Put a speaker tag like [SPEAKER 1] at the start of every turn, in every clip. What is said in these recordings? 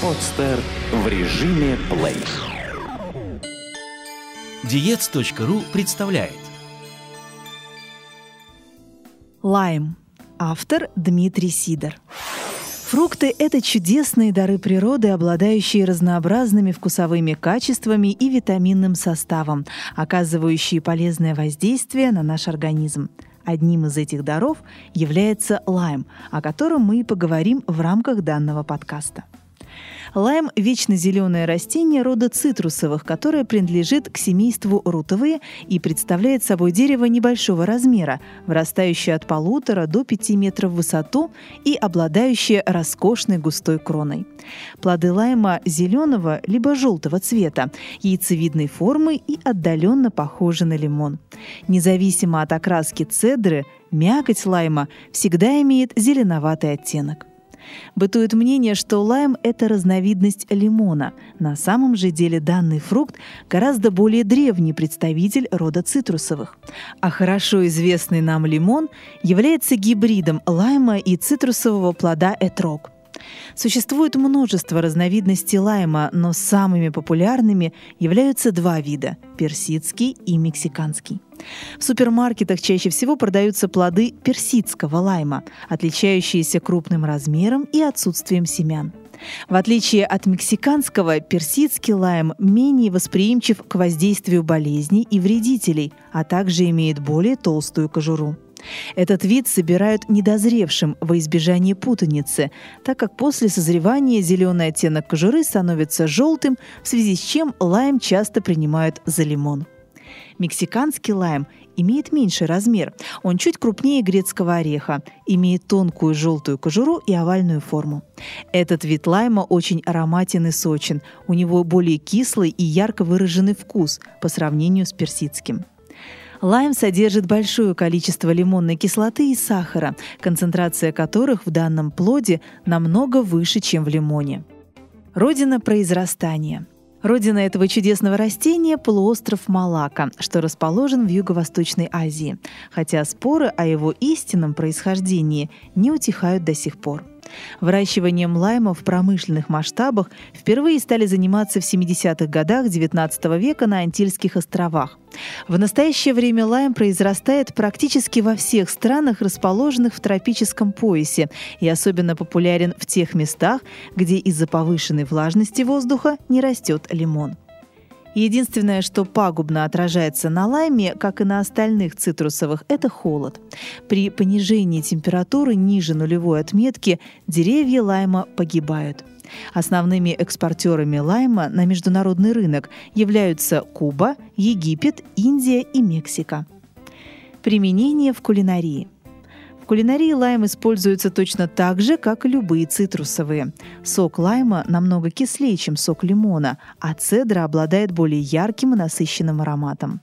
[SPEAKER 1] Подстер в режиме плей.
[SPEAKER 2] Диец.ру представляет
[SPEAKER 3] Лайм. Автор Дмитрий Сидор. Фрукты – это чудесные дары природы, обладающие разнообразными вкусовыми качествами и витаминным составом, оказывающие полезное воздействие на наш организм. Одним из этих даров является лайм, о котором мы и поговорим в рамках данного подкаста. Лайм – вечно зеленое растение рода цитрусовых, которое принадлежит к семейству рутовые и представляет собой дерево небольшого размера, вырастающее от полутора до пяти метров в высоту и обладающее роскошной густой кроной. Плоды лайма зеленого либо желтого цвета, яйцевидной формы и отдаленно похожи на лимон. Независимо от окраски цедры, мякоть лайма всегда имеет зеленоватый оттенок. Бытует мнение, что лайм – это разновидность лимона. На самом же деле данный фрукт гораздо более древний представитель рода цитрусовых. А хорошо известный нам лимон является гибридом лайма и цитрусового плода этрог – Существует множество разновидностей лайма, но самыми популярными являются два вида – персидский и мексиканский. В супермаркетах чаще всего продаются плоды персидского лайма, отличающиеся крупным размером и отсутствием семян. В отличие от мексиканского, персидский лайм менее восприимчив к воздействию болезней и вредителей, а также имеет более толстую кожуру. Этот вид собирают недозревшим во избежание путаницы, так как после созревания зеленый оттенок кожуры становится желтым, в связи с чем лайм часто принимают за лимон. Мексиканский лайм имеет меньший размер. Он чуть крупнее грецкого ореха, имеет тонкую желтую кожуру и овальную форму. Этот вид лайма очень ароматен и сочен. У него более кислый и ярко выраженный вкус по сравнению с персидским. Лайм содержит большое количество лимонной кислоты и сахара, концентрация которых в данном плоде намного выше, чем в лимоне. Родина произрастания – Родина этого чудесного растения – полуостров Малака, что расположен в Юго-Восточной Азии, хотя споры о его истинном происхождении не утихают до сих пор. Выращиванием лайма в промышленных масштабах впервые стали заниматься в 70-х годах XIX века на Антильских островах. В настоящее время лайм произрастает практически во всех странах, расположенных в тропическом поясе, и особенно популярен в тех местах, где из-за повышенной влажности воздуха не растет лимон. Единственное, что пагубно отражается на лайме, как и на остальных цитрусовых, это холод. При понижении температуры ниже нулевой отметки деревья лайма погибают. Основными экспортерами лайма на международный рынок являются Куба, Египет, Индия и Мексика. Применение в кулинарии – кулинарии лайм используется точно так же, как и любые цитрусовые. Сок лайма намного кислее, чем сок лимона, а цедра обладает более ярким и насыщенным ароматом.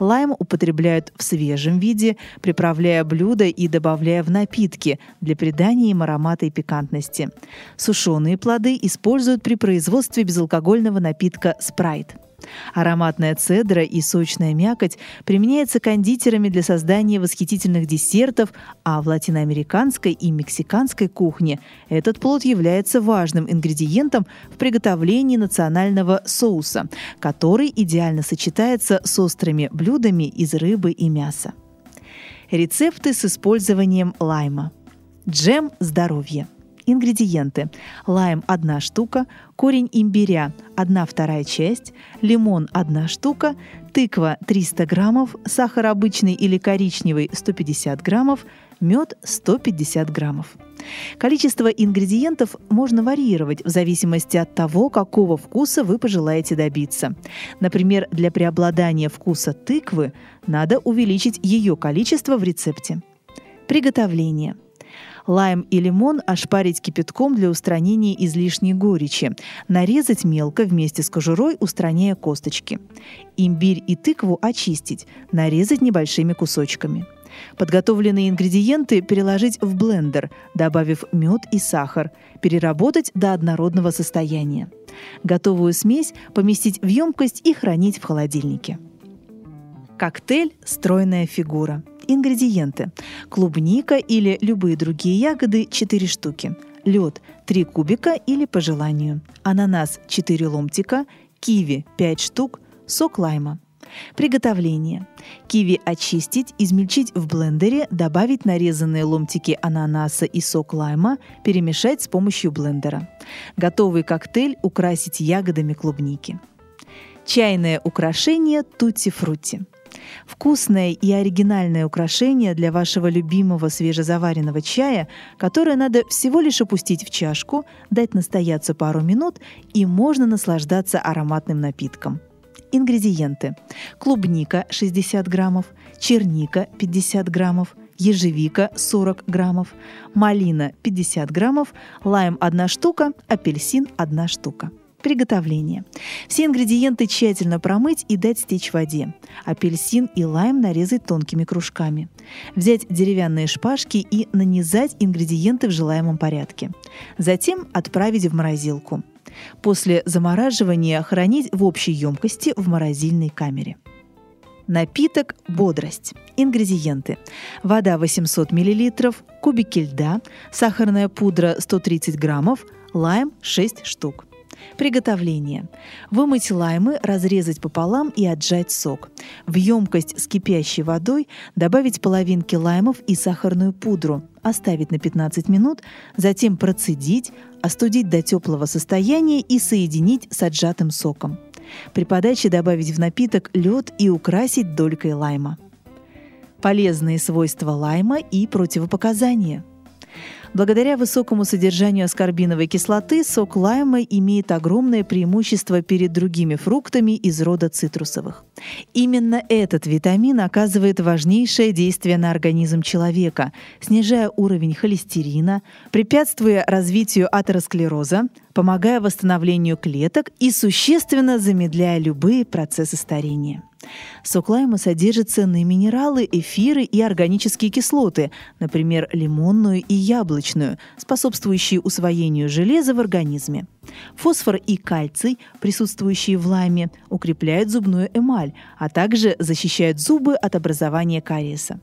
[SPEAKER 3] Лайм употребляют в свежем виде, приправляя блюда и добавляя в напитки для придания им аромата и пикантности. Сушеные плоды используют при производстве безалкогольного напитка спрайт. Ароматная цедра и сочная мякоть применяется кондитерами для создания восхитительных десертов, а в латиноамериканской и мексиканской кухне этот плод является важным ингредиентом в приготовлении национального соуса, который идеально сочетается с острыми блюдами из рыбы и мяса. Рецепты с использованием лайма. Джем здоровья – Ингредиенты. Лайм – 1 штука, корень имбиря – 1 вторая часть, лимон – 1 штука, тыква – 300 граммов, сахар обычный или коричневый – 150 граммов, мед – 150 граммов. Количество ингредиентов можно варьировать в зависимости от того, какого вкуса вы пожелаете добиться. Например, для преобладания вкуса тыквы надо увеличить ее количество в рецепте. Приготовление – Лайм и лимон ошпарить кипятком для устранения излишней горечи. Нарезать мелко вместе с кожурой, устраняя косточки. Имбирь и тыкву очистить, нарезать небольшими кусочками. Подготовленные ингредиенты переложить в блендер, добавив мед и сахар, переработать до однородного состояния. Готовую смесь поместить в емкость и хранить в холодильнике. Коктейль «Стройная фигура». Ингредиенты. Клубника или любые другие ягоды 4 штуки. Лед 3 кубика или по желанию. Ананас 4 ломтика, киви 5 штук, сок лайма. Приготовление. Киви очистить, измельчить в блендере, добавить нарезанные ломтики ананаса и сок лайма, перемешать с помощью блендера. Готовый коктейль украсить ягодами клубники. Чайное украшение тутти-фрутти. Вкусное и оригинальное украшение для вашего любимого свежезаваренного чая, которое надо всего лишь опустить в чашку, дать настояться пару минут и можно наслаждаться ароматным напитком. Ингредиенты. Клубника 60 граммов, черника 50 граммов, ежевика 40 граммов, малина 50 граммов, лайм 1 штука, апельсин 1 штука. Приготовление. Все ингредиенты тщательно промыть и дать стечь в воде. Апельсин и лайм нарезать тонкими кружками. Взять деревянные шпажки и нанизать ингредиенты в желаемом порядке. Затем отправить в морозилку. После замораживания хранить в общей емкости в морозильной камере. Напиток «Бодрость». Ингредиенты. Вода 800 мл, кубики льда, сахарная пудра 130 граммов, лайм 6 штук. Приготовление. Вымыть лаймы, разрезать пополам и отжать сок. В емкость с кипящей водой добавить половинки лаймов и сахарную пудру, оставить на 15 минут, затем процедить, остудить до теплого состояния и соединить с отжатым соком. При подаче добавить в напиток лед и украсить долькой лайма. Полезные свойства лайма и противопоказания – Благодаря высокому содержанию аскорбиновой кислоты сок лайма имеет огромное преимущество перед другими фруктами из рода цитрусовых. Именно этот витамин оказывает важнейшее действие на организм человека, снижая уровень холестерина, препятствуя развитию атеросклероза, помогая восстановлению клеток и существенно замедляя любые процессы старения. Сок лайма содержит ценные минералы, эфиры и органические кислоты, например, лимонную и яблочную, способствующие усвоению железа в организме. Фосфор и кальций, присутствующие в лайме, укрепляют зубную эмаль, а также защищают зубы от образования кариеса.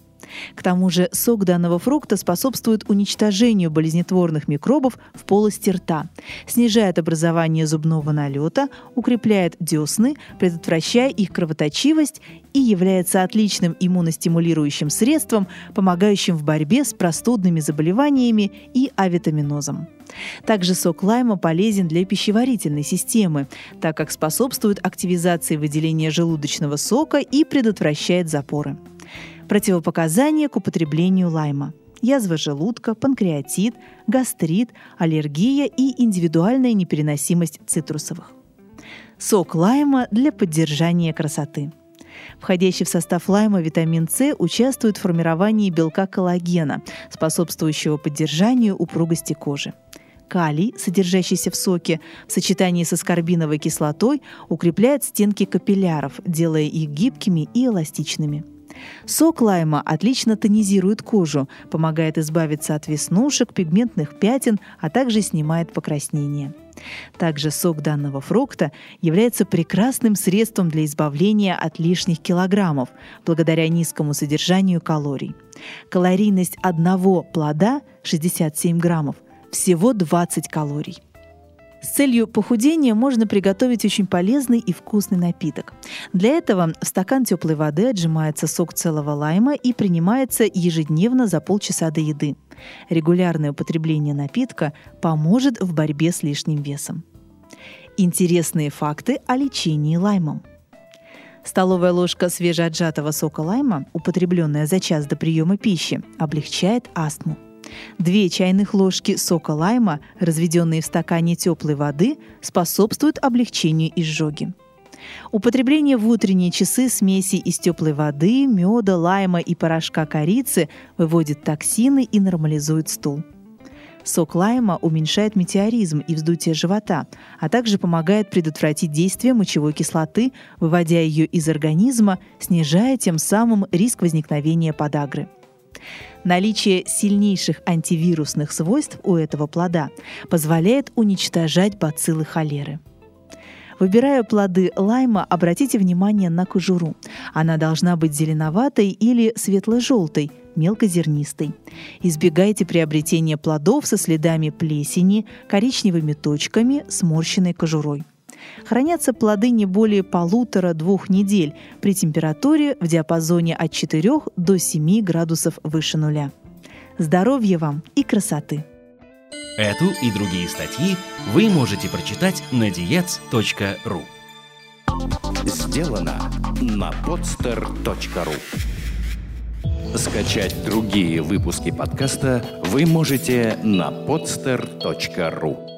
[SPEAKER 3] К тому же сок данного фрукта способствует уничтожению болезнетворных микробов в полости рта, снижает образование зубного налета, укрепляет десны, предотвращая их кровоточивость и является отличным иммуностимулирующим средством, помогающим в борьбе с простудными заболеваниями и авитаминозом. Также сок лайма полезен для пищеварительной системы, так как способствует активизации выделения желудочного сока и предотвращает запоры. Противопоказания к употреблению лайма язва желудка, панкреатит, гастрит, аллергия и индивидуальная непереносимость цитрусовых. Сок лайма для поддержания красоты. Входящий в состав лайма витамин С участвует в формировании белка коллагена, способствующего поддержанию упругости кожи. Калий, содержащийся в соке, в сочетании с аскорбиновой кислотой укрепляет стенки капилляров, делая их гибкими и эластичными – Сок лайма отлично тонизирует кожу, помогает избавиться от веснушек, пигментных пятен, а также снимает покраснение. Также сок данного фрукта является прекрасным средством для избавления от лишних килограммов благодаря низкому содержанию калорий. Калорийность одного плода 67 граммов, всего 20 калорий. С целью похудения можно приготовить очень полезный и вкусный напиток. Для этого в стакан теплой воды отжимается сок целого лайма и принимается ежедневно за полчаса до еды. Регулярное употребление напитка поможет в борьбе с лишним весом. Интересные факты о лечении лаймом. Столовая ложка свежеотжатого сока лайма, употребленная за час до приема пищи, облегчает астму. Две чайных ложки сока лайма, разведенные в стакане теплой воды, способствуют облегчению изжоги. Употребление в утренние часы смеси из теплой воды, меда, лайма и порошка корицы выводит токсины и нормализует стул. Сок лайма уменьшает метеоризм и вздутие живота, а также помогает предотвратить действие мочевой кислоты, выводя ее из организма, снижая тем самым риск возникновения подагры. Наличие сильнейших антивирусных свойств у этого плода позволяет уничтожать бациллы холеры. Выбирая плоды лайма, обратите внимание на кожуру. Она должна быть зеленоватой или светло-желтой, мелкозернистый. Избегайте приобретения плодов со следами плесени, коричневыми точками, сморщенной кожурой. Хранятся плоды не более полутора-двух недель при температуре в диапазоне от 4 до 7 градусов выше нуля. Здоровья вам и красоты!
[SPEAKER 2] Эту и другие статьи вы можете прочитать на diets.ru
[SPEAKER 1] Сделано на podster.ru Скачать другие выпуски подкаста вы можете на podster.ru